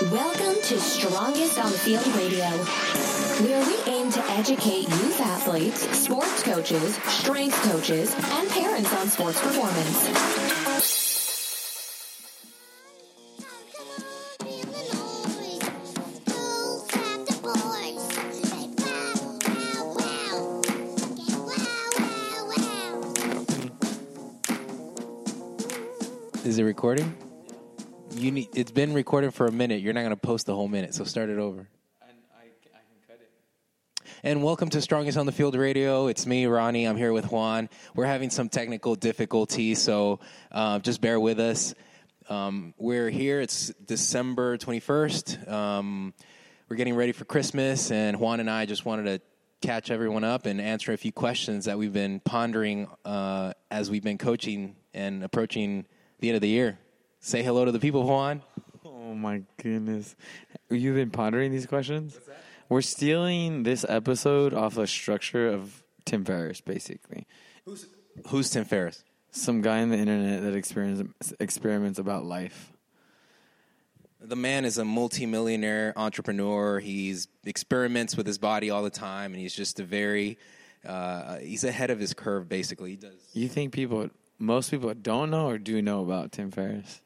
Welcome to Strongest on the Field Radio, where we aim to educate youth athletes, sports coaches, strength coaches, and parents on sports performance. Is it recording? You need. It's been recorded for a minute. You're not going to post the whole minute, so start it over. And I can cut it. And welcome to Strongest on the Field Radio. It's me, Ronnie. I'm here with Juan. We're having some technical difficulties, so uh, just bear with us. Um, we're here. It's December 21st. Um, we're getting ready for Christmas, and Juan and I just wanted to catch everyone up and answer a few questions that we've been pondering uh, as we've been coaching and approaching the end of the year. Say hello to the people, Juan. Oh my goodness. You've been pondering these questions? We're stealing this episode off a structure of Tim Ferriss, basically. Who's, who's Tim Ferriss? Some guy on the internet that experiments, experiments about life. The man is a multimillionaire entrepreneur. He's experiments with his body all the time, and he's just a very uh, he's ahead of his curve. Basically, he does. You think people, most people don't know or do know about Tim Ferriss?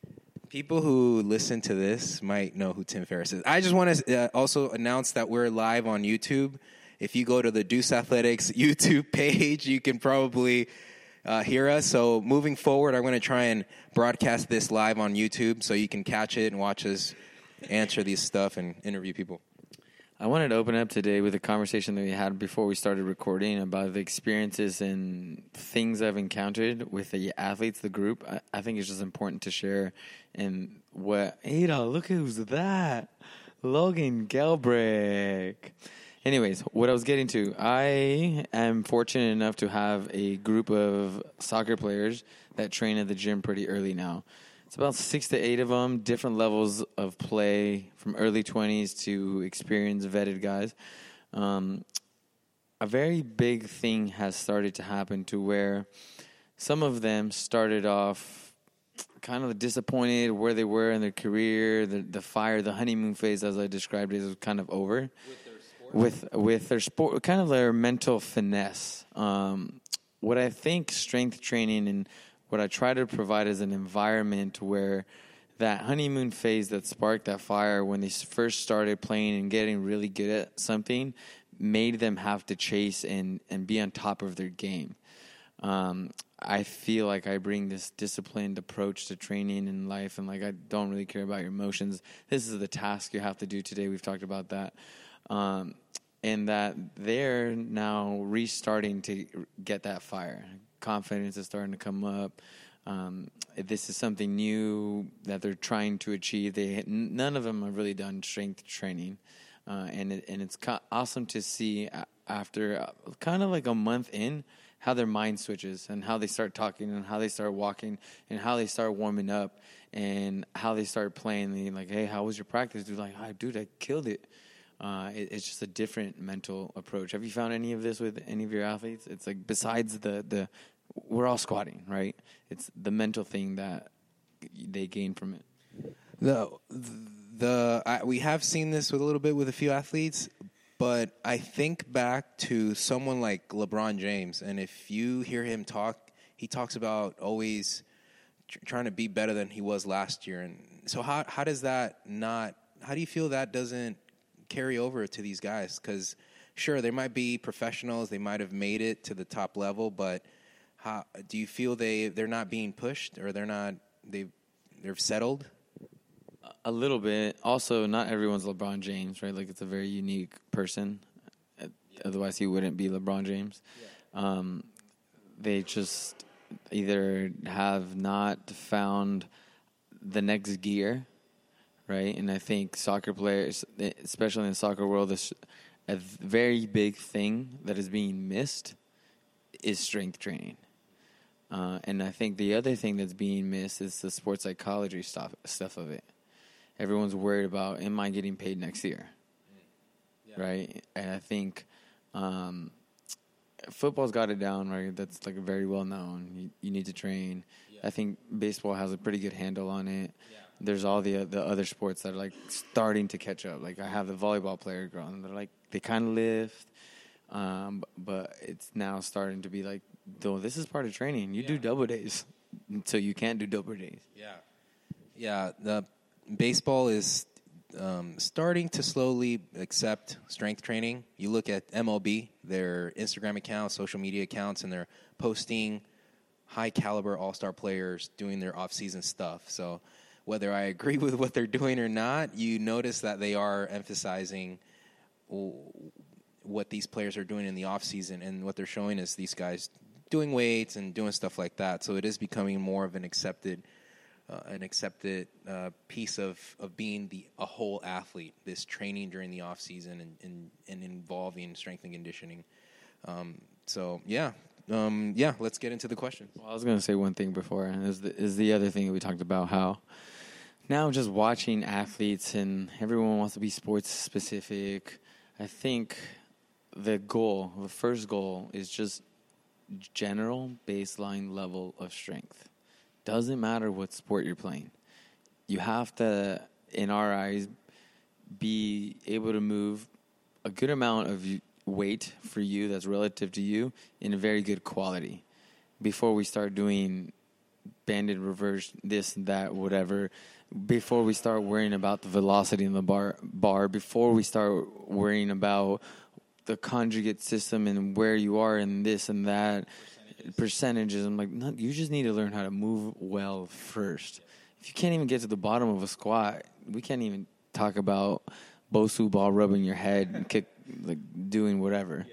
People who listen to this might know who Tim Ferriss is. I just want to uh, also announce that we're live on YouTube. If you go to the Deuce Athletics YouTube page, you can probably uh, hear us. So moving forward, I'm going to try and broadcast this live on YouTube so you can catch it and watch us answer these stuff and interview people. I wanted to open up today with a conversation that we had before we started recording about the experiences and things I've encountered with the athletes, the group. I, I think it's just important to share. And what, Ada, look who's that. Logan Gelbrich. Anyways, what I was getting to, I am fortunate enough to have a group of soccer players that train at the gym pretty early now. It's about six to eight of them, different levels of play, from early 20s to experienced, vetted guys. Um, a very big thing has started to happen to where some of them started off kind of disappointed where they were in their career. The, the fire, the honeymoon phase, as I described it, was kind of over. With with their sport, kind of their mental finesse. Um, what I think strength training and what I try to provide is an environment where that honeymoon phase that sparked that fire when they first started playing and getting really good at something made them have to chase and, and be on top of their game. Um, I feel like I bring this disciplined approach to training in life, and like I don't really care about your emotions. This is the task you have to do today. We've talked about that. Um, and that they're now restarting to get that fire confidence is starting to come up. Um, this is something new that they're trying to achieve. They none of them have really done strength training, uh, and it, and it's awesome to see after uh, kind of like a month in how their mind switches and how they start talking and how they start walking and how they start warming up and how they start playing. And like, hey, how was your practice? Dude, like, oh, dude, I killed it. Uh, it, it's just a different mental approach. Have you found any of this with any of your athletes? It's like besides the the we're all squatting, right? It's the mental thing that they gain from it. The the I, we have seen this with a little bit with a few athletes, but I think back to someone like LeBron James, and if you hear him talk, he talks about always tr- trying to be better than he was last year. And so, how how does that not? How do you feel that doesn't carry over to these guys? Because sure, they might be professionals, they might have made it to the top level, but how do you feel they they're not being pushed or they're not they they're settled? A little bit. Also, not everyone's LeBron James, right? Like it's a very unique person. Yeah. Otherwise, he wouldn't be LeBron James. Yeah. Um, they just either have not found the next gear, right? And I think soccer players, especially in the soccer world, is a very big thing that is being missed is strength training. Uh, and I think the other thing that's being missed is the sports psychology stuff stuff of it. Everyone's worried about am I getting paid next year, yeah. right? And I think um, football's got it down, right? That's like very well known. You, you need to train. Yeah. I think baseball has a pretty good handle on it. Yeah. there's all the the other sports that are like starting to catch up. Like I have the volleyball player girl, and they're like they kind of lift, um, but it's now starting to be like, though this is part of training. You do double days, so you can't do double days. Yeah, yeah. The baseball is um, starting to slowly accept strength training. You look at MLB, their Instagram accounts, social media accounts, and they're posting high caliber all star players doing their off season stuff. So whether I agree with what they're doing or not, you notice that they are emphasizing what these players are doing in the off season, and what they're showing is these guys doing weights and doing stuff like that. So it is becoming more of an accepted uh, an accepted uh, piece of, of being the a whole athlete. This training during the off season and, and, and involving strength and conditioning. Um, so yeah, um, yeah. Let's get into the question. Well, I was going to say one thing before, is the, is the other thing that we talked about how now just watching athletes and everyone wants to be sports specific. I think the goal, the first goal, is just general baseline level of strength doesn't matter what sport you're playing. You have to, in our eyes, be able to move a good amount of weight for you that's relative to you in a very good quality before we start doing banded reverse this that whatever before we start worrying about the velocity in the bar bar before we start worrying about the conjugate system and where you are in this and that percentages. I'm like, no, you just need to learn how to move well first. If you can't even get to the bottom of a squat, we can't even talk about Bosu ball rubbing your head and kick, like doing whatever.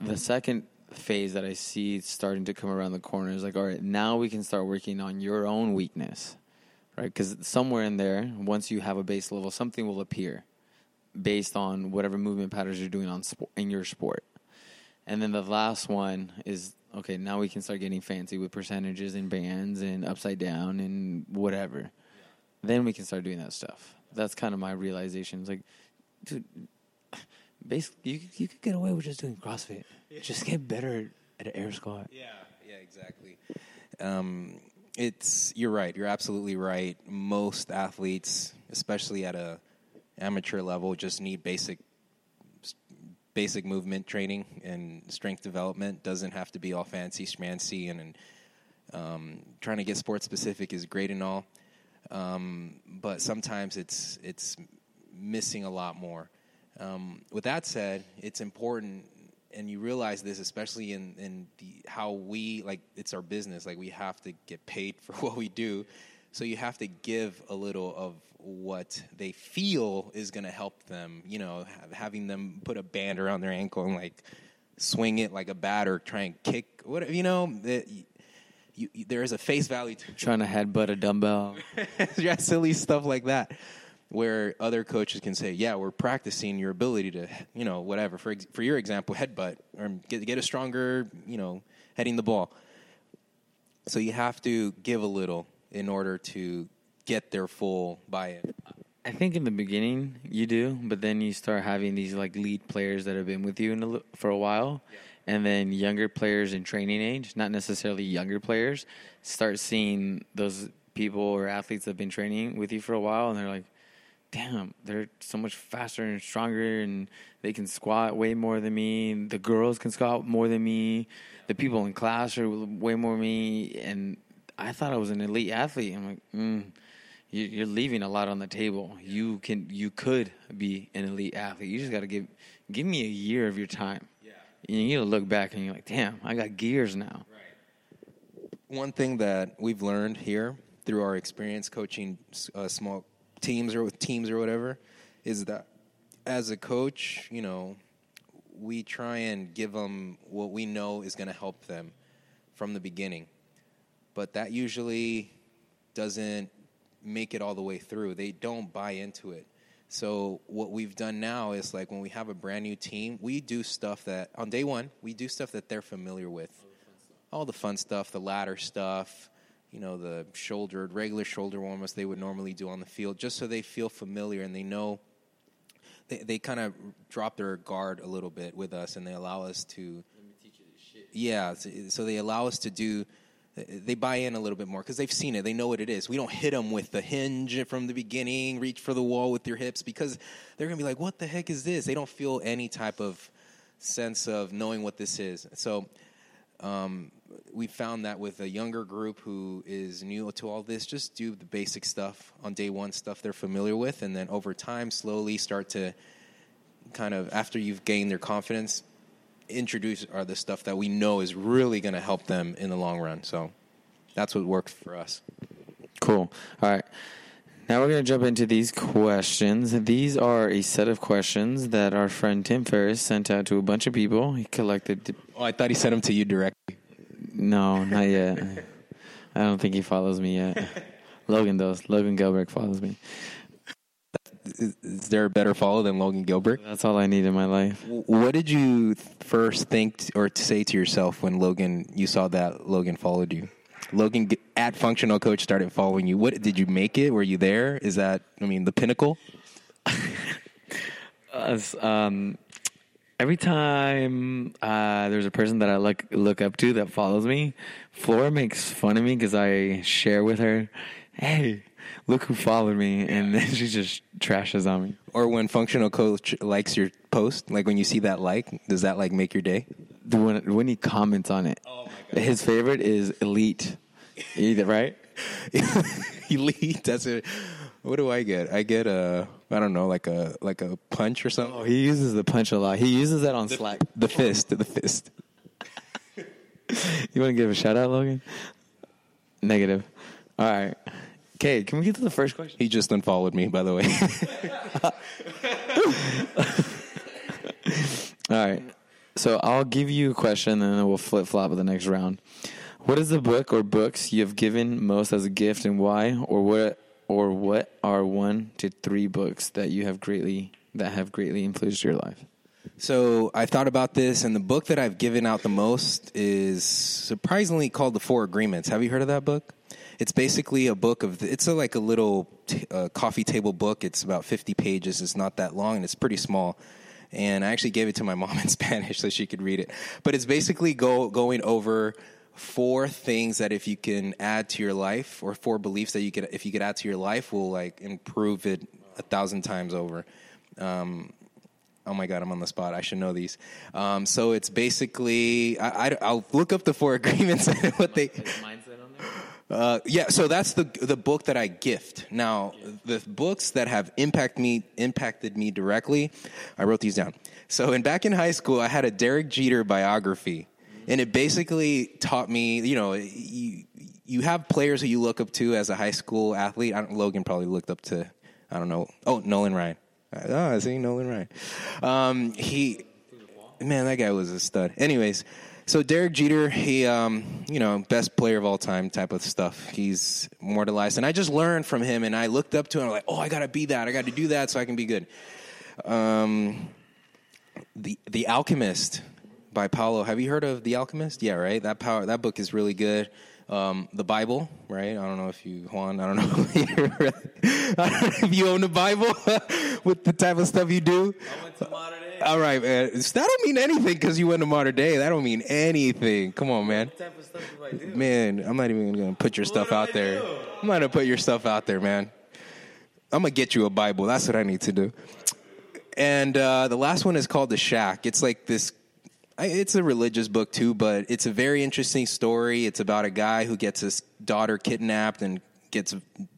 The second phase that I see starting to come around the corner is like, all right, now we can start working on your own weakness, right? Because somewhere in there, once you have a base level, something will appear based on whatever movement patterns you're doing on sport, in your sport. And then the last one is okay, now we can start getting fancy with percentages and bands and upside down and whatever. Yeah. Then we can start doing that stuff. That's kind of my realization. It's like, dude, basically, you you could get away with just doing CrossFit. Yeah. Just get better at an air squat. Yeah, yeah, exactly. Um, it's you're right. You're absolutely right. Most athletes, especially at a amateur level, just need basic basic movement training and strength development. Doesn't have to be all fancy schmancy and, and um, trying to get sport specific is great and all um, but sometimes it's it's missing a lot more. Um, with that said it's important and you realize this especially in, in the, how we like it's our business like we have to get paid for what we do. So you have to give a little of what they feel is going to help them. You know, having them put a band around their ankle and like swing it like a bat or try and kick. whatever. you know, it, you, you, there is a face value to trying to headbutt a dumbbell. yeah, silly stuff like that. Where other coaches can say, "Yeah, we're practicing your ability to, you know, whatever." For for your example, headbutt or get get a stronger, you know, heading the ball. So you have to give a little in order to get their full buy-in? I think in the beginning you do, but then you start having these like lead players that have been with you a, for a while, yeah. and then younger players in training age, not necessarily younger players, start seeing those people or athletes that have been training with you for a while, and they're like, "Damn, they're so much faster and stronger, and they can squat way more than me. The girls can squat more than me. The people in class are way more than me, and I thought I was an elite athlete. I'm like, mm, you're leaving a lot on the table. You can, you could be an elite athlete. You just got to give, give me a year of your time. Yeah. You need to look back and you're like, damn, I got gears now. Right. One thing that we've learned here through our experience coaching uh, small teams or with teams or whatever is that as a coach, you know, we try and give them what we know is going to help them from the beginning but that usually doesn't make it all the way through. They don't buy into it. So what we've done now is like when we have a brand new team, we do stuff that on day one we do stuff that they're familiar with, all the fun stuff, the ladder stuff, you know, the shouldered regular shoulder warm-ups they would normally do on the field, just so they feel familiar and they know. They they kind of drop their guard a little bit with us, and they allow us to. Let me teach you this shit. Yeah, so they allow us to do they buy in a little bit more because they've seen it. They know what it is. We don't hit them with the hinge from the beginning, reach for the wall with your hips because they're gonna be like, "What the heck is this?" They don't feel any type of sense of knowing what this is. So um, we found that with a younger group who is new to all this, just do the basic stuff on day one, stuff they're familiar with, and then over time, slowly start to kind of after you've gained their confidence, introduce are the stuff that we know is really going to help them in the long run. So that's what worked for us. Cool. All right. Now we're going to jump into these questions. These are a set of questions that our friend Tim Ferriss sent out to a bunch of people. He collected. Oh, I thought he sent them to you directly. No, not yet. I don't think he follows me yet. Logan does. Logan Gelbrich follows me. Is, there a better follow than Logan Gelbrich? That's all I need in my life. What did you first think or say to yourself when Logan you saw that Logan followed you? Logan at functional coach started following you. What did you make it? Were you there? Is that I mean the pinnacle? As, um, every time uh, there's a person that I look look up to that follows me, Flora makes fun of me because I share with her, "Hey, look who followed me," and then she just trashes on me. Or when functional coach likes your post, like when you see that like, does that like make your day? The when when he comments on it, oh his favorite is elite. Either right? Elite. That's it. What do I get? I get a I don't know, like a like a punch or something. Oh, he uses the punch a lot. He uses that on Slack. The fist, the fist. You want to give a shout out, Logan? Negative. All right. Okay, can we get to the first question? He just unfollowed me, by the way. All right. So I'll give you a question and then we'll flip flop with the next round. What is the book or books you have given most as a gift and why? Or what or what are one to three books that you have greatly that have greatly influenced your life? So I thought about this, and the book that I've given out the most is surprisingly called The Four Agreements. Have you heard of that book? It's basically a book of. It's a, like a little t- uh, coffee table book. It's about fifty pages. It's not that long, and it's pretty small. And I actually gave it to my mom in Spanish so she could read it. But it's basically go going over four things that if you can add to your life, or four beliefs that you could, if you could add to your life, will like improve it a thousand times over. Um, Oh my god, I'm on the spot. I should know these. Um, so it's basically I, will look up the four agreements and what they. Uh, yeah, so that's the the book that I gift. Now, the books that have impact me impacted me directly, I wrote these down. So, in back in high school, I had a Derek Jeter biography, and it basically taught me, you know, you you have players who you look up to as a high school athlete. I don't, Logan probably looked up to, I don't know, oh Nolan Ryan. Oh, I see Nolan Ryan. Um, he, man, that guy was a stud. Anyways, so Derek Jeter, he, um, you know, best player of all time type of stuff. He's immortalized, and I just learned from him, and I looked up to him. And I'm like, oh, I got to be that. I got to do that so I can be good. Um, the The Alchemist by Paulo. Have you heard of The Alchemist? Yeah, right. That power. That book is really good. Um, the Bible, right? I don't know if you, Juan. I don't know. I don't know if you own the Bible with the type of stuff you do. I went to modern day. All right, man. That don't mean anything because you went to modern day. That don't mean anything. Come on, man. What type of stuff do I do? Man, I'm not even gonna put your stuff out there. I'm not gonna put your stuff out there, man. I'm gonna get you a Bible. That's what I need to do. And uh, the last one is called The Shack. It's like this. It's a religious book too, but it's a very interesting story. It's about a guy who gets his daughter kidnapped and gets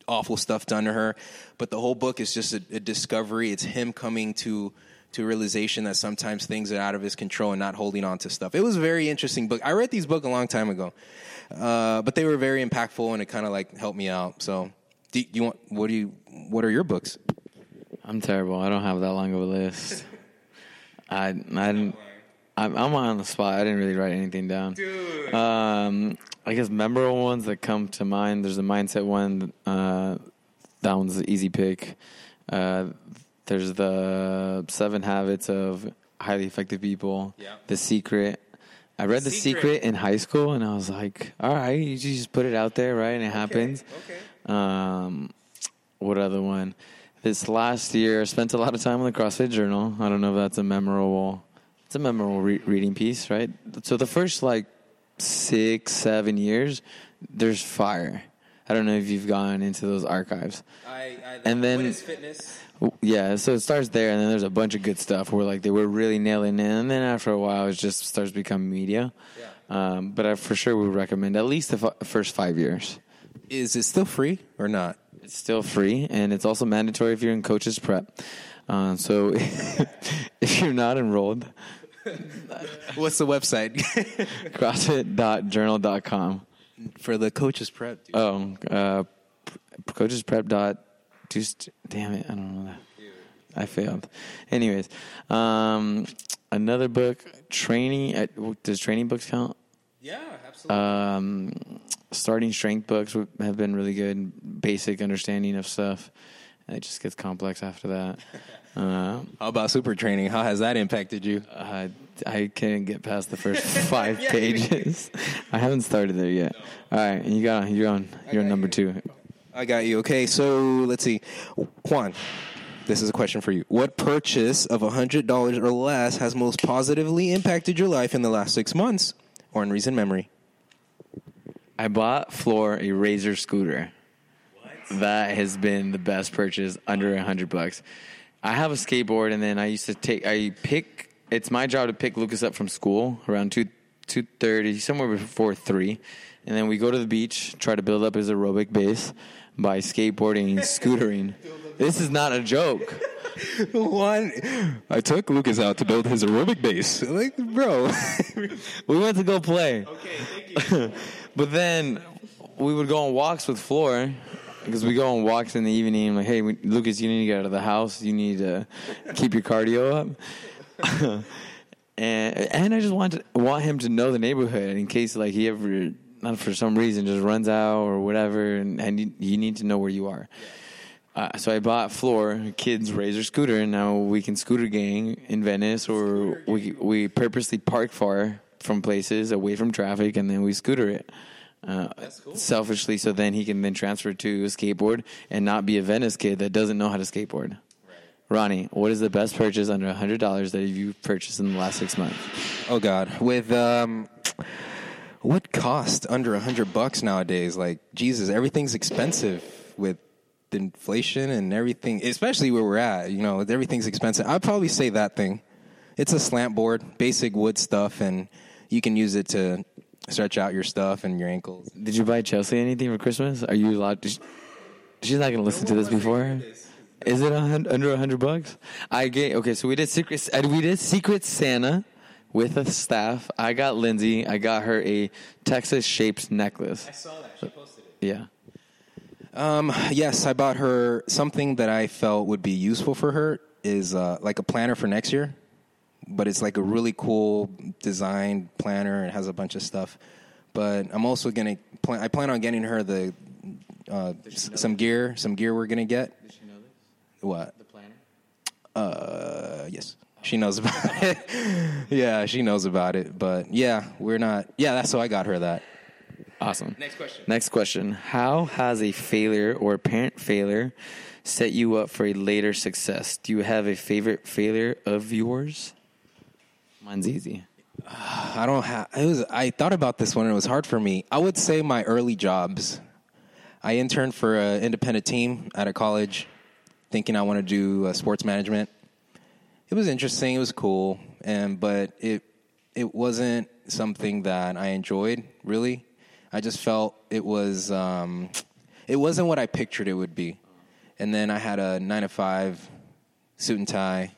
awful stuff done to her. But the whole book is just a, a discovery. It's him coming to to realization that sometimes things are out of his control and not holding on to stuff. It was a very interesting book. I read these book a long time ago, uh, but they were very impactful and it kind of like helped me out. So, do you want? What do you? What are your books? I'm terrible. I don't have that long of a list. I I didn't. I'm, I'm on the spot. I didn't really write anything down. Um, I guess memorable ones that come to mind. There's a mindset one. Uh, that one's the easy pick. Uh, there's the seven habits of highly effective people. Yeah. The secret. I read the Secret. secret in high school, and I was like, "All right, you just put it out there, right, and it happens." Okay. Um, what other one? This last year, I spent a lot of time on the CrossFit Journal. I don't know if that's a memorable. It's a memorable re- reading piece, right? So the first like six, seven years, there's fire. I don't know if you've gone into those archives. I, I, And then- fitness? Yeah, so it starts there, and then there's a bunch of good stuff where like they were really nailing it, and then after a while, it just starts becoming media. Um, but I for sure would recommend at least the f- first five years. Is it still free or not? It's still free, and it's also mandatory if you're in coaches prep. Um, so if you're not enrolled, What's the website CrossFit.journal.com. for the coaches prep? Dude? Oh, uh, coaches prep dot. Just damn it, I don't know that. I failed. Anyways, um, another book, training. uh, Does training books count? yeah, absolutely. Um, starting strength books have been really good. Basic understanding of stuff. And it just gets complex after that. Uh, How about super training? How has that impacted you? I, I can't get past the first five pages. I haven't started there yet. All right, you got you're on. You're on number two. I got you. Okay, so let's see. Juan, this is a question for you. What purchase of $100 or less has most positively impacted your life in the last six months or in recent memory? I bought Flora a Razor scooter. That has been the best purchase under a hundred bucks. I have a skateboard, and then I used to take. I pick. It's my job to pick Lucas up from school around two two thirty, somewhere before three, and then we go to the beach, try to build up his aerobic base by skateboarding and scootering. This is not a joke. Juan, I took Lucas out to build his aerobic base. Like, bro. We went to go play. Okay, thank you. but then we would go on walks with Flora because we go on walks in the evening. I'm like, hey, we, Lucas, you need to get out of the house. You need to keep your cardio up. and and I just want to, want him to know the neighborhood in case like he ever not for some reason just runs out or whatever, and, and you, you need to know where you are. Uh, so I bought Floor kids razor scooter, and now we can scooter gang in Venice, or we we purposely park far from places, away from traffic, and then we scooter it. Uh, Selfishly, so then he can then transfer to a skateboard and not be a Venice kid that doesn't know how to skateboard. Ronnie, what is the best purchase under hundred dollars that you've purchased in the last six months? Oh God, with um, what cost under a hundred bucks nowadays? Like Jesus, everything's expensive with inflation and everything. Especially where we're at, you know, everything's expensive. I'd probably say that thing. It's a slant board, basic wood stuff, and you can use it to stretch out your stuff and your ankles. Did you buy Chelsea anything for Christmas? Are you allowed? To, she's not going to listen to this before. Is it a hun- under a hundred bucks? I get okay. So we did secret. uh, We did Secret Santa with a staff. I got Lindsay. I got her a Texas shaped necklace. I saw that. She posted it. Yeah. Um, yes, I bought her something that I felt would be useful for her is uh, like a planner for next year, but it's like a really cool design planner. It has a bunch of stuff, but I'm also gonna plan. I plan on getting her the uh, s- some gear. Some gear we're gonna get. Did she know this? What? The planner. Uh, yes, she knows about it. yeah, she knows about it. But yeah, we're not. Yeah, that's so I got her that. Awesome. Next question. Next question. How has a failure or apparent failure set you up for a later success? Do you have a favorite failure of yours? Mine's easy. I don't have. It was. I thought about this one. and It was hard for me. I would say my early jobs. I interned for an independent team at a college, thinking I want to do uh, sports management. It was interesting. It was cool, and but it it wasn't something that I enjoyed really. I just felt it was um, it wasn't what I pictured it would be. And then I had a nine to five suit and tie.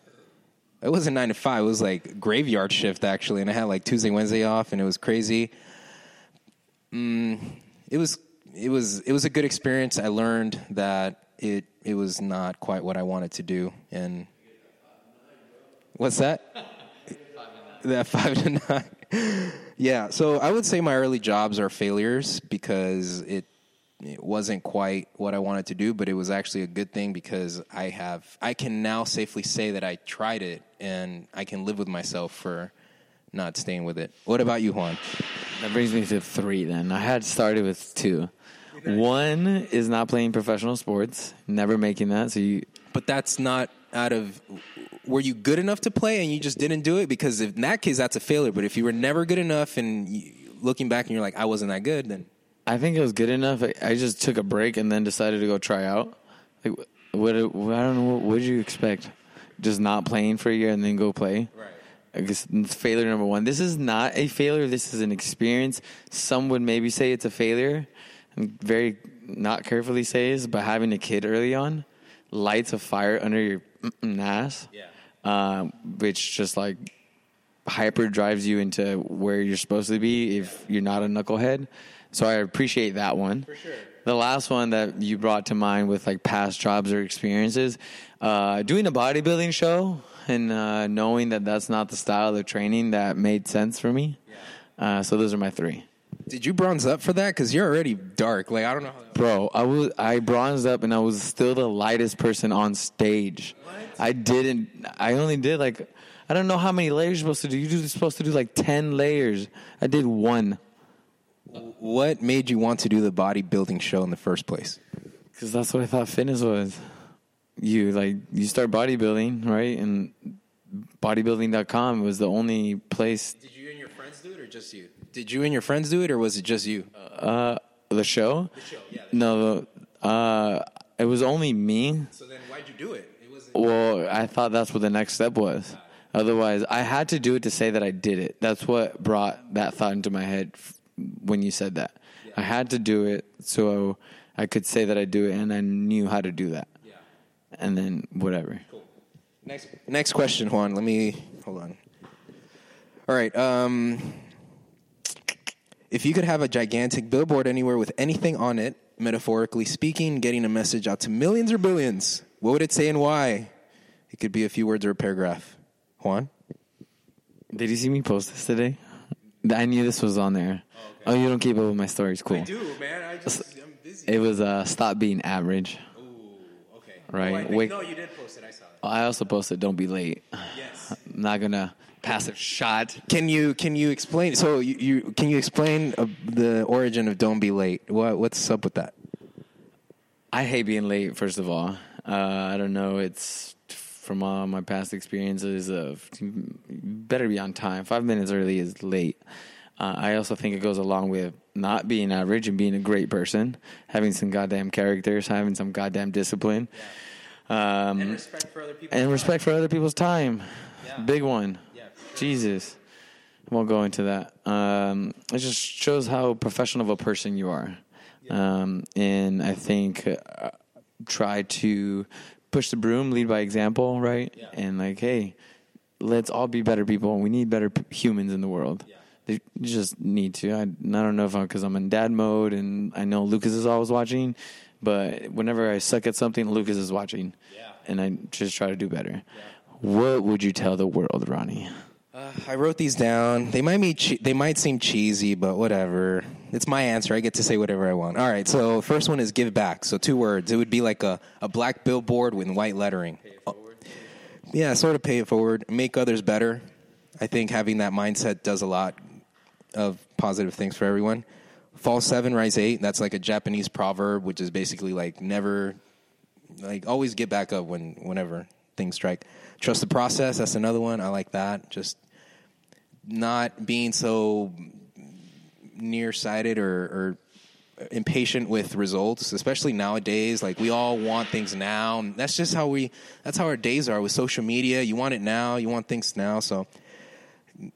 It wasn't nine to five. It was like graveyard shift actually, and I had like Tuesday, Wednesday off, and it was crazy. Mm, it was it was it was a good experience. I learned that it it was not quite what I wanted to do, and what's that? that five to nine. yeah, so I would say my early jobs are failures because it it wasn't quite what I wanted to do, but it was actually a good thing because I have I can now safely say that I tried it and I can live with myself for not staying with it. What about you, Juan? That brings me to three then. I had started with two. One is not playing professional sports, never making that. So you, But that's not out of were you good enough to play and you just didn't do it because if, in that case that's a failure, but if you were never good enough and you, looking back and you're like I wasn't that good then I think it was good enough. I, I just took a break and then decided to go try out. Like, what? I don't know. What would you expect? Just not playing for a year and then go play. Right. I guess failure number one. This is not a failure. This is an experience. Some would maybe say it's a failure, and very not carefully say says, but having a kid early on lights a fire under your ass. Yeah. Um, which just like hyper drives you into where you're supposed to be if you're not a knucklehead. So I appreciate that one. For sure. The last one that you brought to mind with like past jobs or experiences, uh, doing a bodybuilding show and uh, knowing that that's not the style of training that made sense for me. Uh, so those are my three. Did you bronze up for that? Because you're already dark. Like I don't know. How Bro, I was I bronzed up and I was still the lightest person on stage. I didn't. I only did like I don't know how many layers you're supposed to do. You're supposed to do like ten layers. I did one what made you want to do the bodybuilding show in the first place? because that's what I thought fitness was. You like you start bodybuilding right, and bodybuilding.com was the only place. Did you and your friends do it, or just you? Did you and your friends do it, or was it just you? Uh, the show. The show, yeah. No, uh, it was only me. So then, why'd you do it? It wasn't. Well, I thought that's what the next step was. Otherwise, I had to do it to say that I did it. That's what brought that thought into my head f- when you said that. I had to do it so I could say that I do it, and I knew how to do that. Yeah. And then whatever. Next, next question, Juan. Let me hold on. All right. Um, if you could have a gigantic billboard anywhere with anything on it, metaphorically speaking, getting a message out to millions or billions, what would it say and why? It could be a few words or a paragraph. Juan. Did you see me post this today? I knew this was on there. Oh, you don't keep up with my stories. Cool. I do, man. I just I'm busy. It was uh, stop being average. Ooh, okay. Right. Oh, I think- Wait. No, you did post it. I saw it. I also posted don't be late. Yes. I'm not gonna pass a shot. Can you can you explain? So you, you can you explain uh, the origin of "Don't Be Late"? What what's up with that? I hate being late. First of all, uh, I don't know. It's from all my past experiences of better be on time. Five minutes early is late. Uh, I also think it goes along with not being average and being a great person, having some goddamn characters, having some goddamn discipline, um, and respect for other people. respect for other people's time. Yeah. Big one. Jesus. I won't go into that. Um, it just shows how professional of a person you are. Um, and I think uh, try to push the broom, lead by example, right? Yeah. And like, hey, let's all be better people. We need better p- humans in the world. Yeah. They just need to. I, I don't know if I'm because I'm in dad mode and I know Lucas is always watching, but whenever I suck at something, Lucas is watching. Yeah. And I just try to do better. What would you tell the world, Ronnie? Uh, I wrote these down. They might be che- they might seem cheesy, but whatever. It's my answer. I get to say whatever I want. All right. So first one is give back. So two words. It would be like a, a black billboard with white lettering. Oh, yeah, sort of pay it forward. Make others better. I think having that mindset does a lot of positive things for everyone. Fall seven, rise eight. That's like a Japanese proverb, which is basically like never, like always get back up when whenever things strike. Trust the process. That's another one. I like that. Just not being so nearsighted or, or impatient with results, especially nowadays. Like we all want things now. And that's just how we. That's how our days are with social media. You want it now. You want things now. So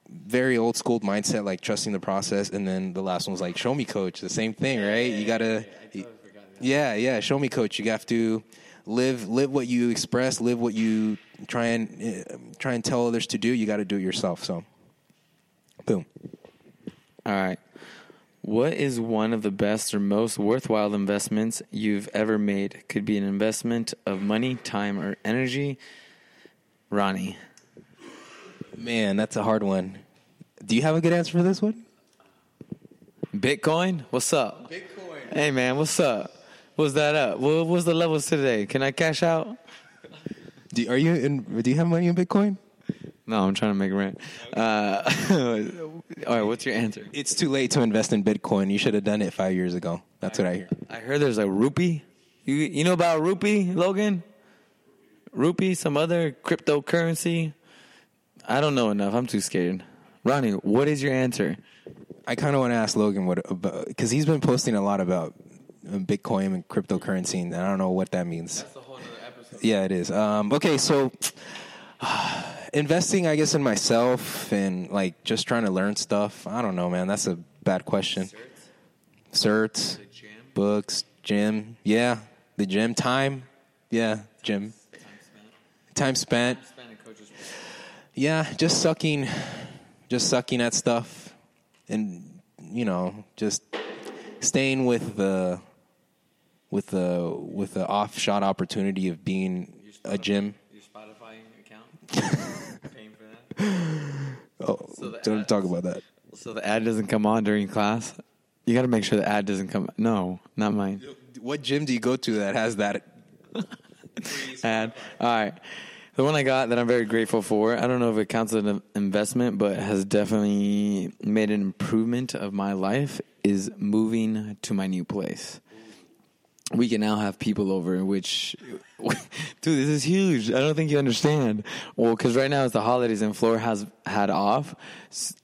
very old school mindset, like trusting the process. And then the last one was like, show me, coach. The same thing, right? you gotta. Yeah, yeah. Show me, coach. You have to live live what you express, live what you try and uh, try and tell others to do. You got to do it yourself. So, boom. All right. What is one of the best or most worthwhile investments you've ever made? Could be an investment of money, time, or energy. Ronnie. Man, that's a hard one. Do you have a good answer for this one? Bitcoin? What's up? Bitcoin. Hey, man, what's up? What's that up? What was the levels today? Can I cash out? Do, are you in? Do you have money in Bitcoin? No, I'm trying to make rent. Uh, all right, what's your answer? It's too late to invest in Bitcoin. You should have done it five years ago. That's what I hear. I heard there's a rupee. You you know about rupee, Logan? Rupee, some other cryptocurrency. I don't know enough. I'm too scared. Ronnie, what is your answer? I kind of want to ask Logan what about because he's been posting a lot about uh, Bitcoin and cryptocurrency, and I don't know what that means. That's a whole other episode. Yeah, it is. Um, okay, so investing, I guess, in myself and like just trying to learn stuff. I don't know, man. That's a bad question. Certs, gym. books, gym. Yeah, the gym. Time. Yeah, gym. Time spent. Yeah, just sucking, just sucking at stuff, and you know, just staying with the with the with the off shot opportunity of being a gym. Your Spotify account? Paying for that? Oh, So don't ads- talk about that. So the ad doesn't come on during class? You got to make sure the ad doesn't come. No, not mine. What gym do you go to that has that? ad. All right. The one I got that I'm very grateful for, I don't know if it counts as an investment, but has definitely made an improvement of my life, is moving to my new place. We can now have people over, which, dude, this is huge. I don't think you understand. Well, because right now it's the holidays and Flora has had off,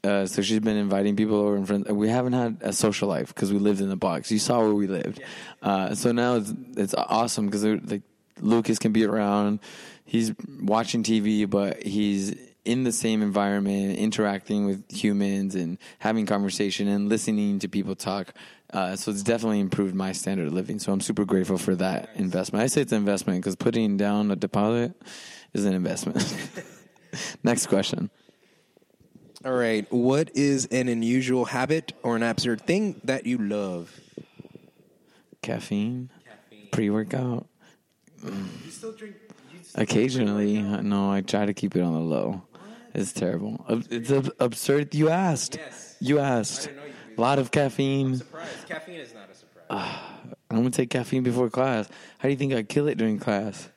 uh, so she's been inviting people over and friends. We haven't had a social life because we lived in the box. You saw where we lived, uh, so now it's it's awesome because like Lucas can be around. He's watching TV, but he's in the same environment, interacting with humans and having conversation and listening to people talk. Uh, so it's definitely improved my standard of living. So I'm super grateful for that investment. I say it's an investment because putting down a deposit is an investment. Next question. All right. What is an unusual habit or an absurd thing that you love? Caffeine, Caffeine. pre workout. You still drink? Occasionally, no, I try to keep it on the low. It's terrible. Ab- It's absurd. You asked. Yes. You asked. I didn't know you A lot of caffeine. Surprise! Caffeine is not a surprise. I'm gonna take caffeine before class. How do you think I kill it during class?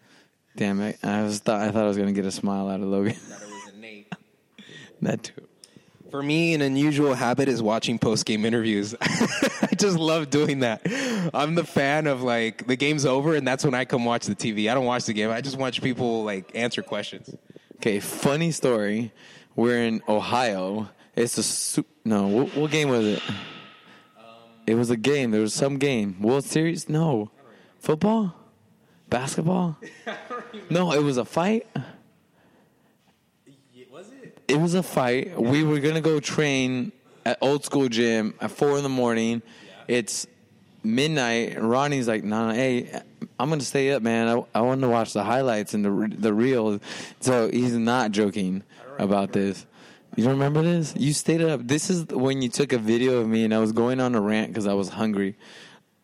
Damn it! I was thought I thought I was gonna get a smile out of Logan. That it was innate. that too. For me, an unusual habit is watching post game interviews. I just love doing that. I'm the fan of like the game's over and that's when I come watch the TV. I don't watch the game. I just watch people like answer questions. Okay, funny story. We're in Ohio. It's a su- no. What, what game was it? It was a game. There was some game. World Series? No. Football? Basketball? No, it was a fight. Was it? It was a fight. We were gonna go train at old school gym at four in the morning. It's midnight. Ronnie's like, "Nah, hey, I'm gonna stay up, man. I, I want to watch the highlights and the the reel." So he's not joking about this. You don't remember this? You stayed up. This is when you took a video of me and I was going on a rant because I was hungry.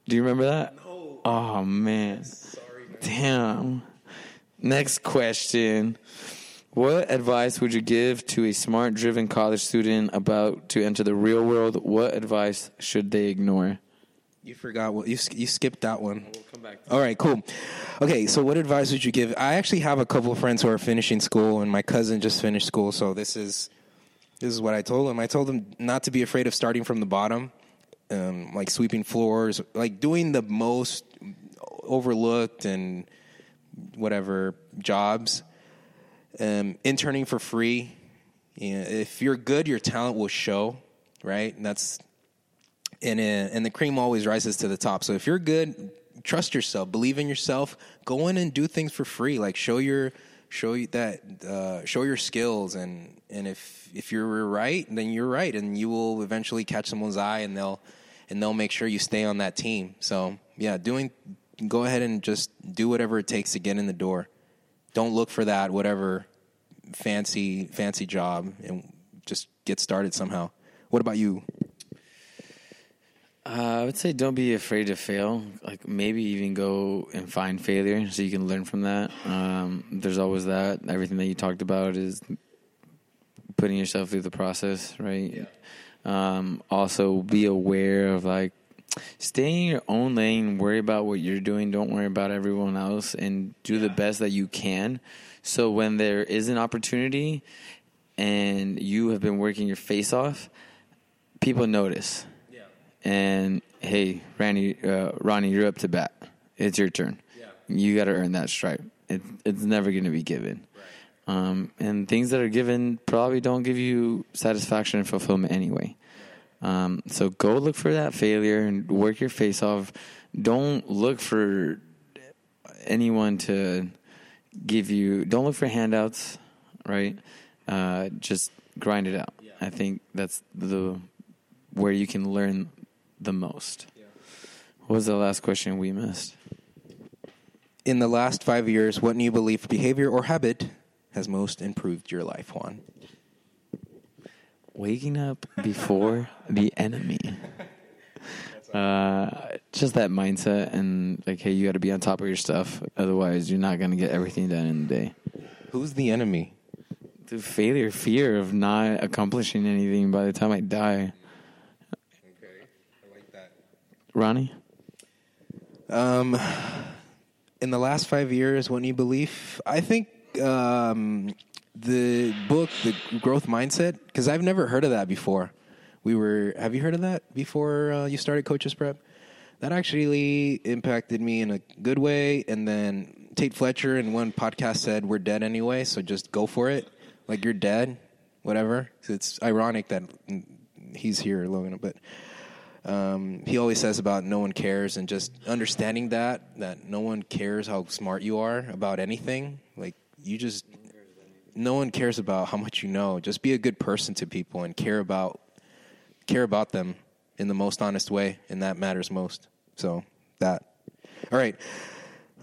Do you remember that? No. Oh man. Sorry. Man. Damn. Next question. What advice would you give to a smart driven college student about to enter the real world? What advice should they ignore? You forgot what you you skipped that one. We'll come back. All right, cool. Okay, so what advice would you give? I actually have a couple of friends who are finishing school, and my cousin just finished school. So this is this is what I told him. I told him not to be afraid of starting from the bottom, um, like sweeping floors, like doing the most overlooked and whatever jobs. Um, interning for free. You know, if you're good, your talent will show, right? And that's and uh, and the cream always rises to the top. So if you're good, trust yourself, believe in yourself, go in and do things for free. Like show your show you that uh, show your skills, and and if if you're right, then you're right, and you will eventually catch someone's eye, and they'll and they'll make sure you stay on that team. So yeah, doing go ahead and just do whatever it takes to get in the door. Don't look for that whatever fancy fancy job, and just get started somehow. What about you? Uh, I would say don't be afraid to fail. Like maybe even go and find failure so you can learn from that. Um, there's always that. Everything that you talked about is putting yourself through the process, right? Um, also, be aware of like stay in your own lane. Worry about what you're doing. Don't worry about everyone else, and do the best that you can. So when there is an opportunity, and you have been working your face off, people notice and hey, Randy, uh, Ronnie, you're up to bat. It's your turn. Yeah. You got to earn that stripe. It, it's never going to be given. Um, and things that are given probably don't give you satisfaction and fulfillment anyway. Um, so go look for that failure and work your face off. Don't look for anyone to give you. Don't look for handouts, right? Uh, just grind it out. I think that's the where you can learn the most. What was the last question we missed? In the last five years, what new belief, behavior, or habit has most improved your life, Juan? Waking up before the enemy. Uh, just that mindset and like, hey, you got to be on top of your stuff. Otherwise, you're not going to get everything done in a day. Who's the enemy? The failure, fear of not accomplishing anything by the time I die. Okay, I like that. Ronnie? Um, in the last five years, what new belief? I think um, the book, the growth mindset, because I've never heard of that before. We were. Have you heard of that before uh, you started Coaches Prep? That actually impacted me in a good way. And then Tate Fletcher in one podcast said, "We're dead anyway, so just go for it. Like you're dead, whatever." It's ironic that he's here, Logan, but um, he always says about no one cares and just understanding that that no one cares how smart you are about anything. Like you just no one cares about how much you know. Just be a good person to people and care about care about them in the most honest way and that matters most. So that. All right.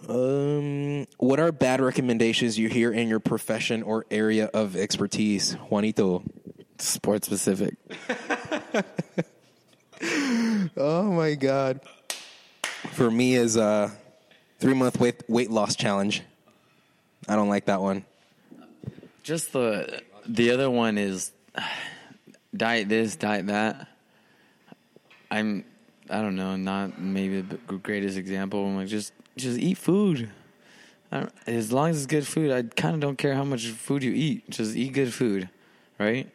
Um, what are bad recommendations you hear in your profession or area of expertise? Juanito. Sports specific. Oh my god. For me is a three month weight weight loss challenge. I don't like that one. Just the the other one is diet this, diet that. I'm I don't know, not maybe the greatest example. I'm like just just eat food. I as long as it's good food, I kind of don't care how much food you eat. Just eat good food, right?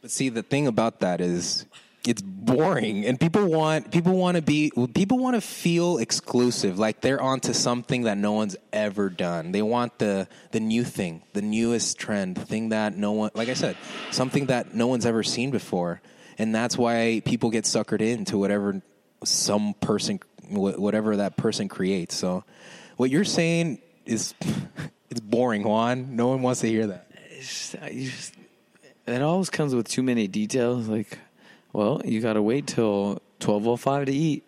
But see, the thing about that is it's boring. And people want people want to be people want to feel exclusive like they're onto something that no one's ever done. They want the the new thing the newest trend the thing that no one like i said something that no one's ever seen before. And that's why people get suckered into whatever some person whatever that person creates. So what you're saying is it's boring juan. No one wants to hear that. It's just, it always comes with too many details. Like, well, you got to wait till twelve oh five to eat,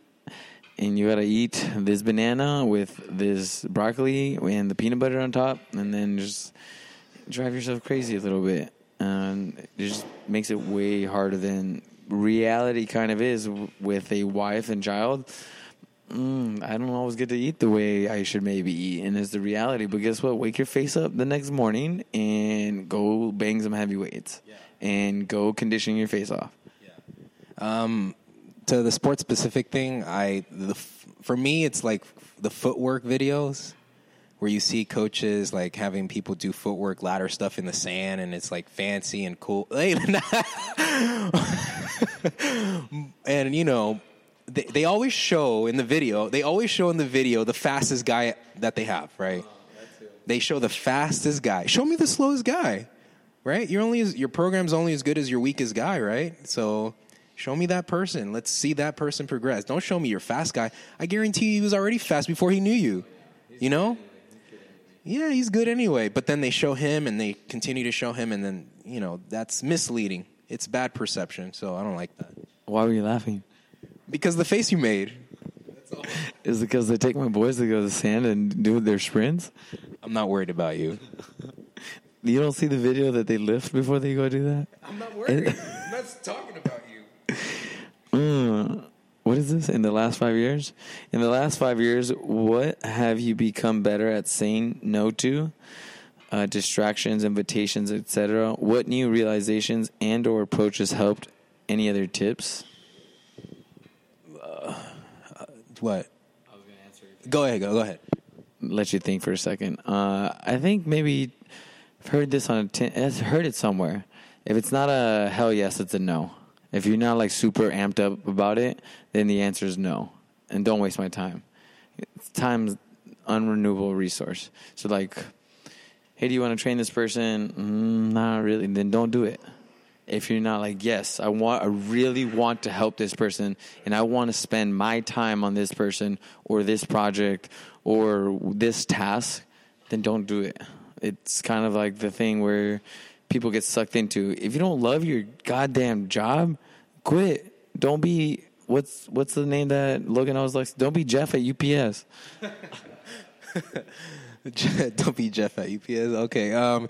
and you got to eat this banana with this broccoli and the peanut butter on top, and then just drive yourself crazy a little bit. And it just makes it way harder than reality kind of is with a wife and child. Mm, I don't always get to eat the way I should maybe eat, and it's the reality. But guess what? Wake your face up the next morning and go bang some heavy weights, and go condition your face off. Um, to the sports specific thing, I the for me it's like the footwork videos where you see coaches like having people do footwork ladder stuff in the sand and it's like fancy and cool. and you know, they, they always show in the video, they always show in the video the fastest guy that they have, right? They show the fastest guy. Show me the slowest guy, right? You're only as, your program's only as good as your weakest guy, right? So show me that person. Let's see that person progress. Don't show me your fast guy. I guarantee he was already fast before he knew you. You know? Yeah, he's good anyway. But then they show him and they continue to show him, and then, you know, that's misleading. It's bad perception. So I don't like that. Why were you laughing? Because the face you made. Is it because they take my boys to go to the sand and do their sprints? I'm not worried about you. You don't see the video that they lift before they go do that? I'm not worried. I'm not talking about you. Mm, what is this in the last five years? In the last five years, what have you become better at saying no to? Uh, distractions, invitations, etc. What new realizations and or approaches helped? Any other tips? What? Go ahead. Go, go ahead. Let you think for a second. Uh, I think maybe I've heard this on a t- I've heard it somewhere. If it's not a hell yes, it's a no. If you're not like super amped up about it, then the answer is no. And don't waste my time. Time's unrenewable resource. So like, hey, do you want to train this person? Mm, not really. Then don't do it. if you're not like, yes, I want, I really want to help this person, and I want to spend my time on this person or this project or this task, then don't do it. It's kind of like the thing where people get sucked into. If you don't love your goddamn job, quit. Don't be what's what's the name that Logan always likes? Don't be Jeff at UPS. Don't be Jeff at UPS. Okay. Um,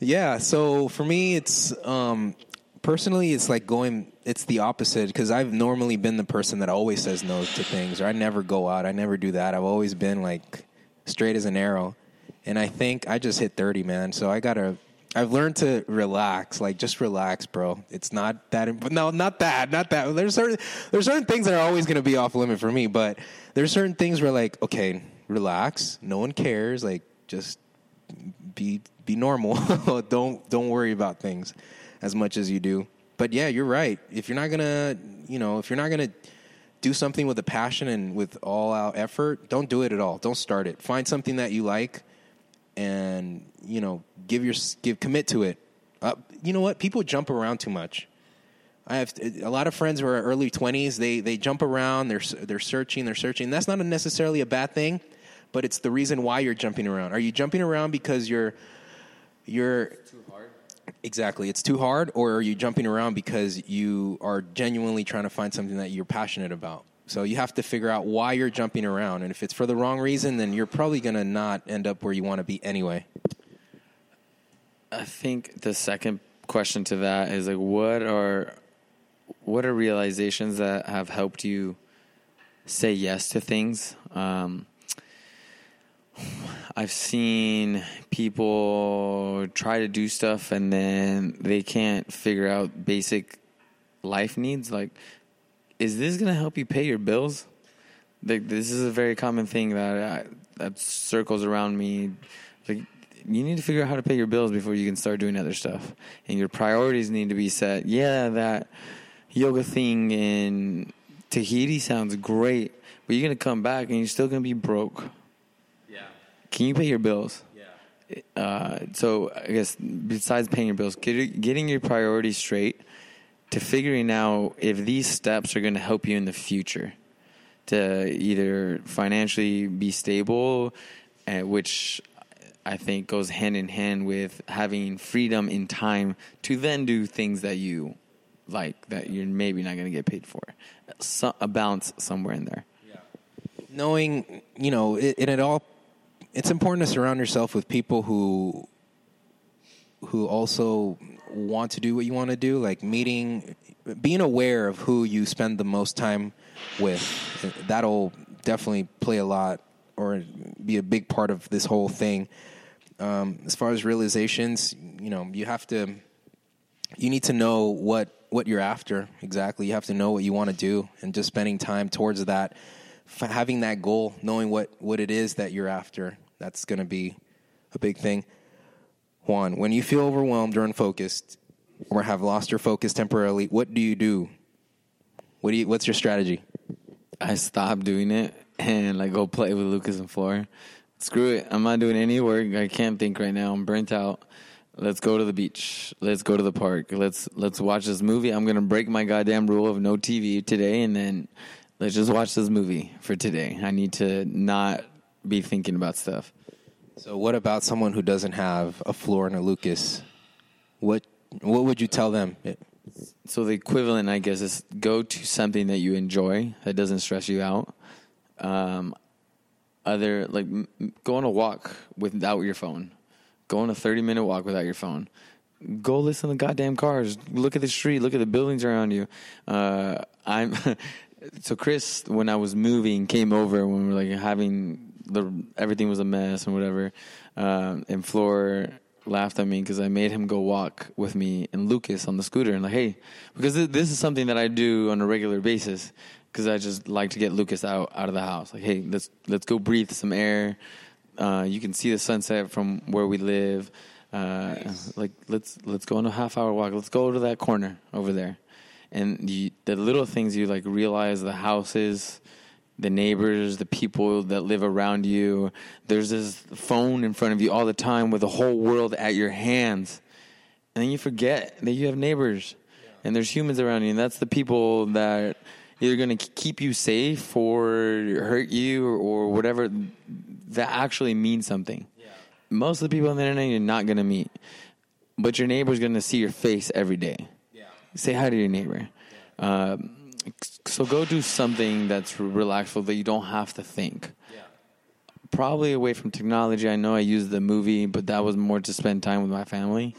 yeah. So for me, it's um, personally, it's like going. It's the opposite because I've normally been the person that always says no to things, or I never go out. I never do that. I've always been like straight as an arrow, and I think I just hit thirty, man. So I gotta. I've learned to relax, like just relax, bro. It's not that. No, not that, not that. There's certain there's certain things that are always going to be off limit for me, but there's certain things where like, okay, relax. No one cares. Like, just be be normal. don't don't worry about things as much as you do. But yeah, you're right. If you're not gonna, you know, if you're not gonna do something with a passion and with all out effort, don't do it at all. Don't start it. Find something that you like, and you know, give your give commit to it. Uh, you know what? People jump around too much. I have a lot of friends who are early twenties. They they jump around. They're they're searching. They're searching. That's not necessarily a bad thing, but it's the reason why you're jumping around. Are you jumping around because you're you're too hard? Exactly, it's too hard, or are you jumping around because you are genuinely trying to find something that you're passionate about? So you have to figure out why you're jumping around, and if it's for the wrong reason, then you're probably going to not end up where you want to be anyway. I think the second question to that is like, what are what are realizations that have helped you say yes to things? Um, I've seen people try to do stuff and then they can't figure out basic life needs. Like, is this going to help you pay your bills? Like, this is a very common thing that I, that circles around me. Like, you need to figure out how to pay your bills before you can start doing other stuff, and your priorities need to be set. Yeah, that yoga thing in Tahiti sounds great, but you're gonna come back and you're still gonna be broke. Yeah. Can you pay your bills? Yeah. Uh, so I guess besides paying your bills, get, getting your priorities straight to figuring out if these steps are going to help you in the future to either financially be stable, uh, which I think goes hand in hand with having freedom in time to then do things that you like that you're maybe not going to get paid for. So, a balance somewhere in there. Yeah. Knowing, you know, it, and it all it's important to surround yourself with people who who also want to do what you want to do like meeting being aware of who you spend the most time with that'll definitely play a lot or be a big part of this whole thing um, as far as realizations you know you have to you need to know what what you're after exactly you have to know what you want to do and just spending time towards that having that goal knowing what what it is that you're after that's going to be a big thing. Juan, when you feel overwhelmed or unfocused or have lost your focus temporarily, what do you do? What do you, what's your strategy? I stop doing it and like go play with Lucas and Flora. Screw it. I'm not doing any work. I can't think right now. I'm burnt out. Let's go to the beach. Let's go to the park. Let's let's watch this movie. I'm gonna break my goddamn rule of no TV today, and then let's just watch this movie for today. I need to not be thinking about stuff. So, what about someone who doesn't have a Flora and a Lucas? What what would you tell them? So the equivalent, I guess, is go to something that you enjoy that doesn't stress you out. Um, other like go on a walk without your phone. Go on a thirty minute walk without your phone. Go listen to goddamn cars. Look at the street. Look at the buildings around you. Uh, I'm so Chris when I was moving came over when we were like having the everything was a mess and whatever. Um, and Flora laughed at me because I made him go walk with me and Lucas on the scooter and like, hey, because this is something that I do on a regular basis because I just like to get Lucas out out of the house. Like, hey, let's let's go breathe some air. Uh, you can see the sunset from where we live. Uh, nice. Like, let's let's go on a half hour walk. Let's go to that corner over there, and you, the little things you like realize the houses the neighbors, the people that live around you. There's this phone in front of you all the time with the whole world at your hands. and then you forget that you have neighbors and there's humans around you, and that's the people that either going to keep you safe or hurt you or, or whatever that actually means something. Most of the people on the internet you're not going to meet, but your neighbor's going to see your face every day. Say hi to your neighbor. Um, so go do something that's relaxful that you don't have to think. Probably away from technology. I know I used the movie, but that was more to spend time with my family.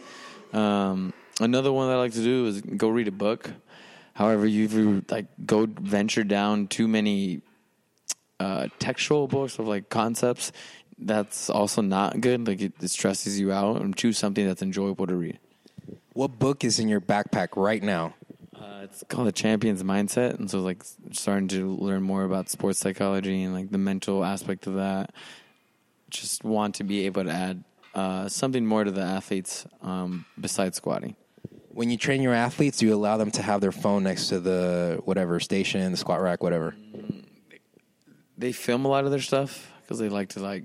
Um, another one that I like to do is go read a book. However, you like go venture down too many uh, textual books of like concepts, that's also not good. Like it, it stresses you out. And choose something that's enjoyable to read. What book is in your backpack right now? Uh, it's called the Champion's Mindset, and so like starting to learn more about sports psychology and like the mental aspect of that. Just want to be able to add uh, something more to the athletes um, besides squatting. When you train your athletes, do you allow them to have their phone next to the whatever station, the squat rack, whatever? They film a lot of their stuff because they like to like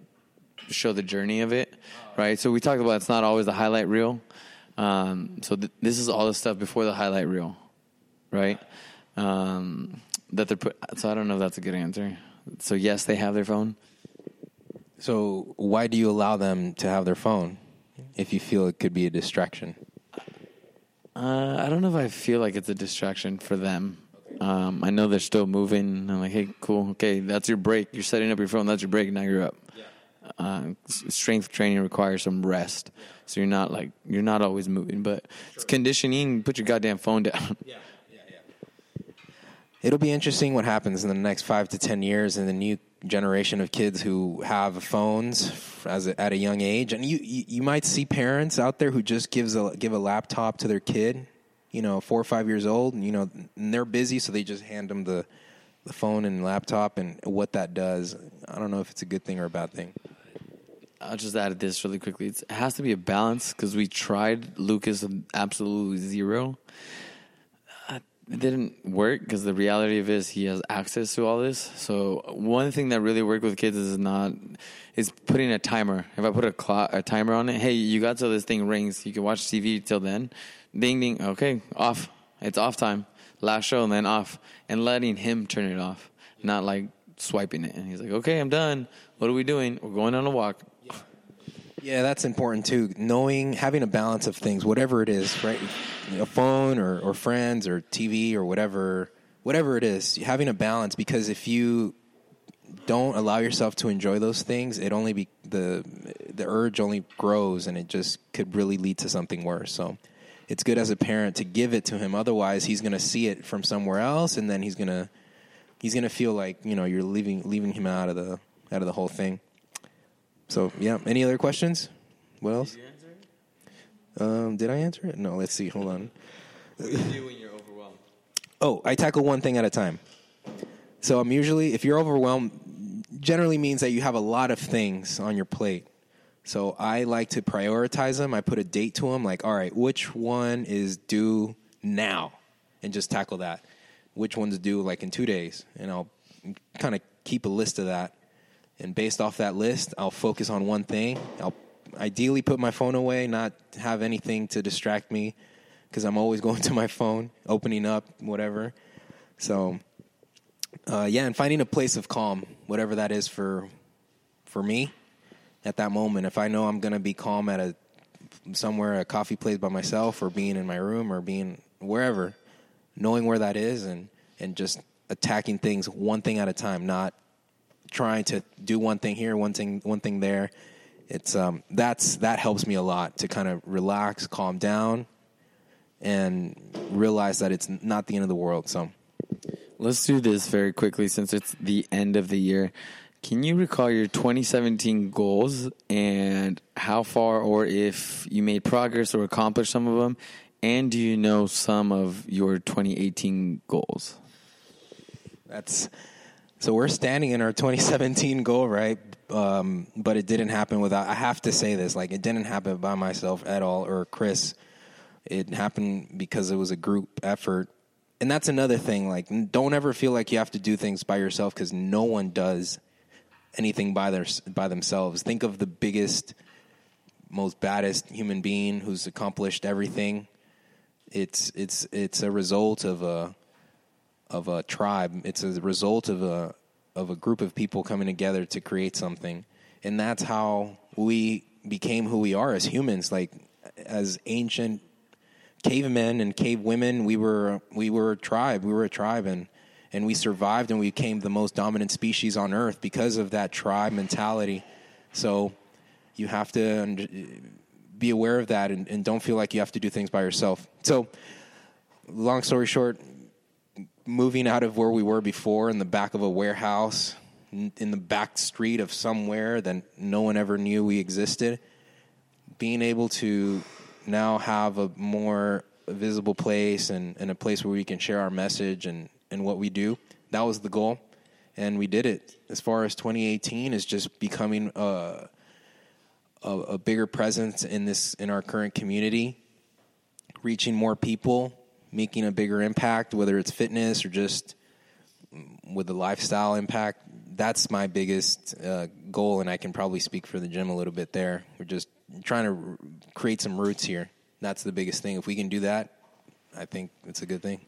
show the journey of it, right? So we talked about it's not always the highlight reel. Um, so th- this is all the stuff before the highlight reel, right? Um, that they're put. So I don't know if that's a good answer. So yes, they have their phone. So why do you allow them to have their phone if you feel it could be a distraction? Uh, I don't know if I feel like it's a distraction for them. Um, I know they're still moving. I'm like, hey, cool. Okay, that's your break. You're setting up your phone. That's your break. Now you're up. Uh, strength training requires some rest, so you're not like you're not always moving. But it's conditioning. Put your goddamn phone down. It'll be interesting what happens in the next five to ten years in the new generation of kids who have phones as a, at a young age, and you, you you might see parents out there who just gives a give a laptop to their kid, you know, four or five years old, and you know, and they're busy, so they just hand them the the phone and laptop, and what that does, I don't know if it's a good thing or a bad thing. I'll just add this really quickly. It's, it has to be a balance because we tried Lucas absolutely zero. It didn't work because the reality of it is he has access to all this. So one thing that really worked with kids is not is putting a timer. If I put a clock, a timer on it, hey, you got till this thing rings. You can watch TV till then. Ding ding. Okay, off. It's off time. Last show and then off, and letting him turn it off, not like swiping it. And he's like, okay, I'm done. What are we doing? We're going on a walk. Yeah, that's important too. Knowing, having a balance of things, whatever it is, right? A phone or, or friends or TV or whatever, whatever it is, having a balance because if you don't allow yourself to enjoy those things, it only be the the urge only grows and it just could really lead to something worse. So it's good as a parent to give it to him. Otherwise, he's going to see it from somewhere else, and then he's gonna he's gonna feel like you know you're leaving leaving him out of the out of the whole thing. So yeah, any other questions? What else? Um, did I answer it? No. Let's see. Hold on. What do you do when you're overwhelmed? Oh, I tackle one thing at a time. So I'm usually, if you're overwhelmed, generally means that you have a lot of things on your plate. So I like to prioritize them. I put a date to them, like, all right, which one is due now, and just tackle that. Which one's due like in two days, and I'll kind of keep a list of that. And based off that list, I'll focus on one thing. I'll ideally put my phone away, not have anything to distract me, because I'm always going to my phone, opening up, whatever. So, uh, yeah, and finding a place of calm, whatever that is for for me at that moment. If I know I'm gonna be calm at a somewhere a coffee place by myself, or being in my room, or being wherever, knowing where that is, and and just attacking things one thing at a time, not trying to do one thing here, one thing one thing there. It's um, that's that helps me a lot to kind of relax, calm down, and realize that it's not the end of the world. So. Let's do this very quickly since it's the end of the year. Can you recall your 2017 goals and how far or if you made progress or accomplished some of them? And do you know some of your 2018 goals? That's so we're standing in our 2017 goal, right? Um, but it didn't happen without. I have to say this, like it didn't happen by myself at all, or Chris. It happened because it was a group effort, and that's another thing. Like, don't ever feel like you have to do things by yourself because no one does anything by their by themselves. Think of the biggest most baddest human being who's accomplished everything. It's it's it's a result of a of a tribe. It's a result of a of a group of people coming together to create something, and that's how we became who we are as humans. Like as ancient cavemen and cave women, we were we were a tribe. We were a tribe, and and we survived, and we became the most dominant species on Earth because of that tribe mentality. So you have to be aware of that, and, and don't feel like you have to do things by yourself. So, long story short, moving out of where we were before in the back of a warehouse in the back street of somewhere that no one ever knew we existed being able to now have a more visible place and, and a place where we can share our message and, and what we do that was the goal. And we did it. As far as 2018 is just becoming a, a, a bigger presence in this in our current community reaching more people making a bigger impact, whether it's fitness or just with the lifestyle impact. That's my biggest uh, goal, and I can probably speak for the gym a little bit there. We're just trying to r- create some roots here. That's the biggest thing. If we can do that, I think it's a good thing.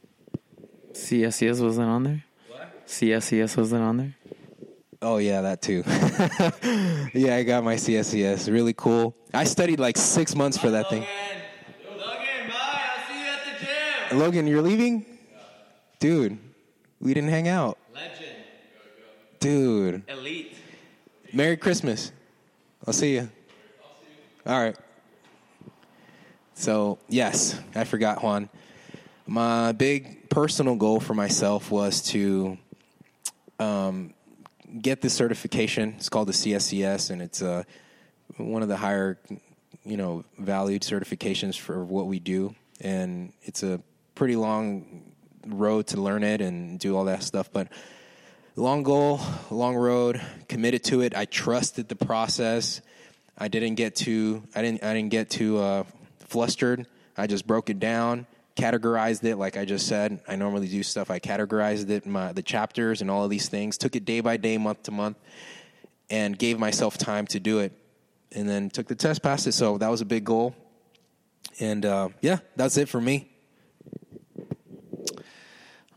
CSCS wasn't on there. What? CSCS wasn't on there. Oh yeah, that too. yeah, I got my CSCS. Really cool. I studied like six months for that thing. Logan, you're leaving? Dude, we didn't hang out. Legend. Dude. Elite. Merry Christmas. I'll see you. All right. So, yes, I forgot, Juan. My big personal goal for myself was to um, get this certification. It's called the CSCS, and it's uh, one of the higher, you know, valued certifications for what we do. And it's a pretty long road to learn it and do all that stuff. But long goal, long road, committed to it. I trusted the process. I didn't get too I didn't I didn't get too uh, flustered. I just broke it down, categorized it like I just said. I normally do stuff. I categorized it, my the chapters and all of these things. Took it day by day, month to month, and gave myself time to do it. And then took the test, passed it. So that was a big goal. And uh, yeah, that's it for me.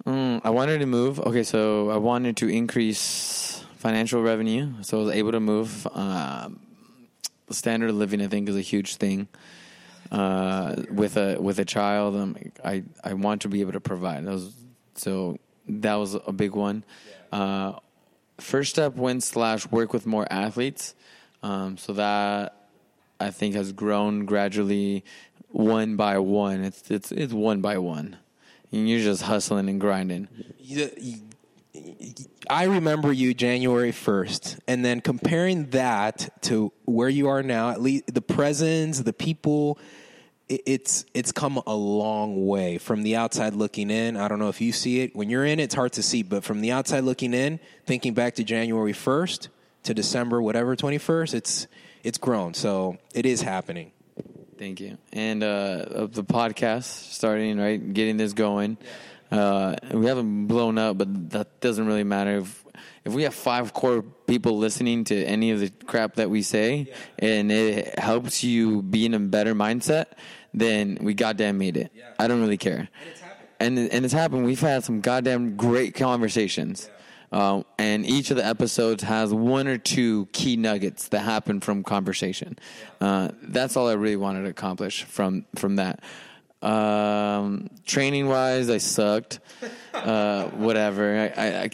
Mm, I wanted to move. Okay, so I wanted to increase financial revenue, so I was able to move. Uh, standard of living, I think, is a huge thing. Uh, with a with a child, um, I I want to be able to provide. That was, so that was a big one. Uh, first step went slash work with more athletes. Um, so that I think has grown gradually, one by one. It's it's it's one by one you're just hustling and grinding. I remember you January 1st, and then comparing that to where you are now, at least the presence, the people, it's it's come a long way from the outside looking in. I don't know if you see it. When you're in, it's hard to see, but from the outside looking in, thinking back to January 1st to December whatever 21st, it's it's grown. So it is happening. Thank you. And uh, the podcast starting right, getting this going. Uh, we haven't blown up, but that doesn't really matter. If, if we have five core people listening to any of the crap that we say, yeah. and it helps you be in a better mindset, then we goddamn made it. Yeah. I don't really care. And it's happened. And, and it's happened. We've had some goddamn great conversations. Yeah. Uh, and each of the episodes has one or two key nuggets that happen from conversation. Uh, that's all I really wanted to accomplish from from that. Um, training wise, I sucked. Uh, whatever. I, I, I,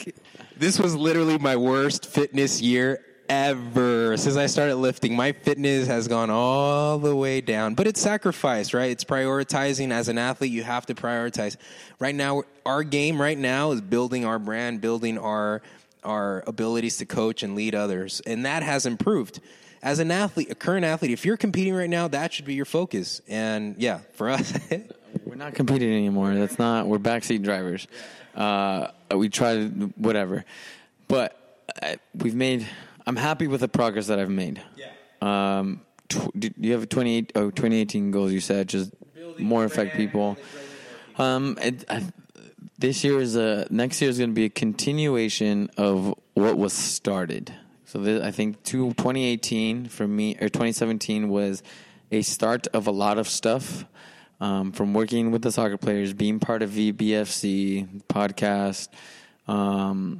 this was literally my worst fitness year ever since I started lifting. My fitness has gone all the way down, but it's sacrifice, right? It's prioritizing. As an athlete, you have to prioritize. Right now, our game right now is building our brand, building our our abilities to coach and lead others, and that has improved. As an athlete, a current athlete, if you're competing right now, that should be your focus. And yeah, for us, we're not competing anymore. That's not. We're backseat drivers. Uh, we try to whatever, but uh, we've made I'm happy with the progress that I've made. Yeah. Um, tw- do you have 28, oh, 2018 goals? You said just Building more affect people. Um, it, I, this year is a next year is going to be a continuation of what was started. So this, I think two, 2018 for me or 2017 was a start of a lot of stuff. Um, from working with the soccer players, being part of VBFC podcast, um,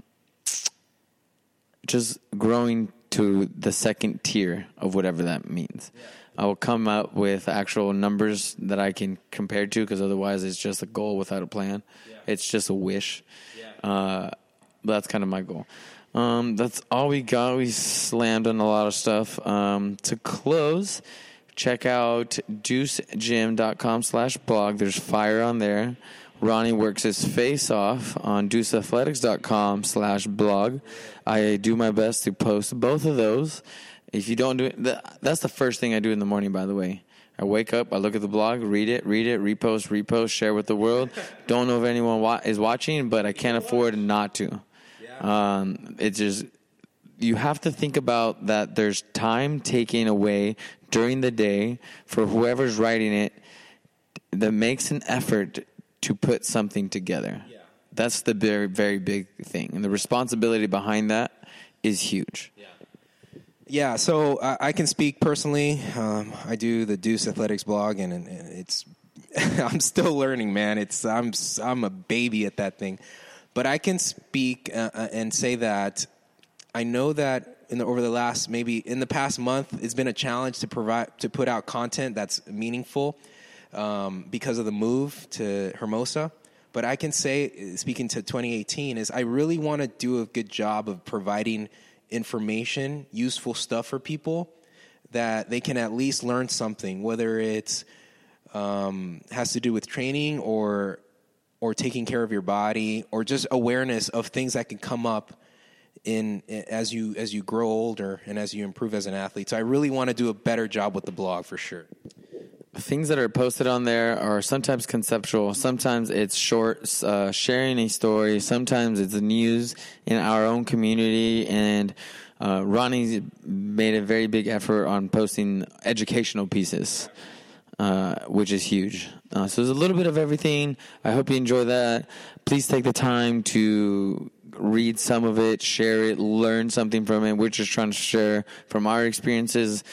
just growing to the second tier of whatever that means. I will come up with actual numbers that I can compare to because otherwise it's just a goal without a plan. It's just a wish. Uh, that's kind of my goal. Um, that's all we got. We slammed on a lot of stuff. Um, to close, check out deucegym.com slash blog. There's fire on there. Ronnie works his face off on deuceathletics.com slash blog. I do my best to post both of those. If you don't do it, that's the first thing I do in the morning, by the way. I wake up, I look at the blog, read it, read it, repost, repost, share with the world. Don't know if anyone wa- is watching, but I can't afford not to. Um, it's just you have to think about that. There's time taken away during the day for whoever's writing it that makes an effort to put something together. That's the very very big thing, and the responsibility behind that is huge. Yeah, so I, I can speak personally. Um, I do the Deuce Athletics blog, and, and it's I'm still learning, man. It's I'm I'm a baby at that thing, but I can speak uh, uh, and say that I know that in the, over the last maybe in the past month, it's been a challenge to provide to put out content that's meaningful um, because of the move to Hermosa. But I can say, speaking to 2018, is I really want to do a good job of providing information, useful stuff for people that they can at least learn something, whether it's um, has to do with training or or taking care of your body or just awareness of things that can come up in as you as you grow older and as you improve as an athlete. So I really want to do a better job with the blog for sure. Things that are posted on there are sometimes conceptual, sometimes it's short, uh, sharing a story, sometimes it's news in our own community. And uh, Ronnie made a very big effort on posting educational pieces, uh, which is huge. Uh, so there's a little bit of everything. I hope you enjoy that. Please take the time to read some of it, share it, learn something from it. We're just trying to share from our experiences.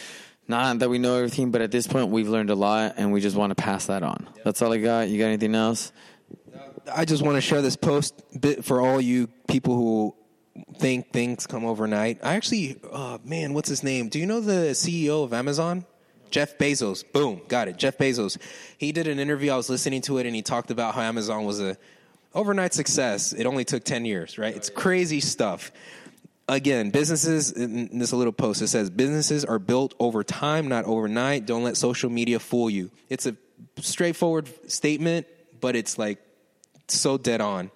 Not that we know everything, but at this point, we've learned a lot, and we just want to pass that on. That's all I got. You got anything else? I just want to share this post bit for all you people who think things come overnight. I actually, uh, man, what's his name? Do you know the CEO of Amazon? Jeff Bezos. Boom, got it. Jeff Bezos. He did an interview. I was listening to it, and he talked about how Amazon was a overnight success. It only took ten years, right? It's crazy stuff again, businesses, in this little post, it says businesses are built over time, not overnight. Don't let social media fool you. It's a straightforward statement, but it's like so dead on.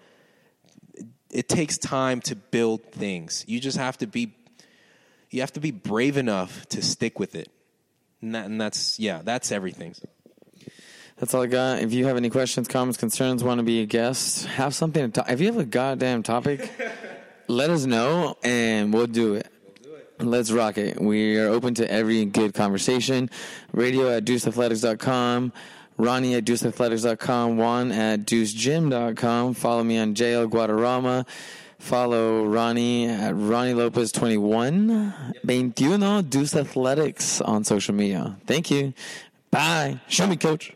It takes time to build things. You just have to be, you have to be brave enough to stick with it. And, that, and that's, yeah, that's everything. That's all I got. If you have any questions, comments, concerns, want to be a guest, have something to talk. If you have a goddamn topic, let us know and we'll do it. Let's rock it. We are open to every good conversation. Radio at deuceathletics.com. Ronnie at deuceathletics.com. Juan at deucegym.com. Follow me on JL Guadarrama. Follow Ronnie at Ronnie Lopez 21. 21 Deuce Athletics on social media. Thank you. Bye. Show me, coach.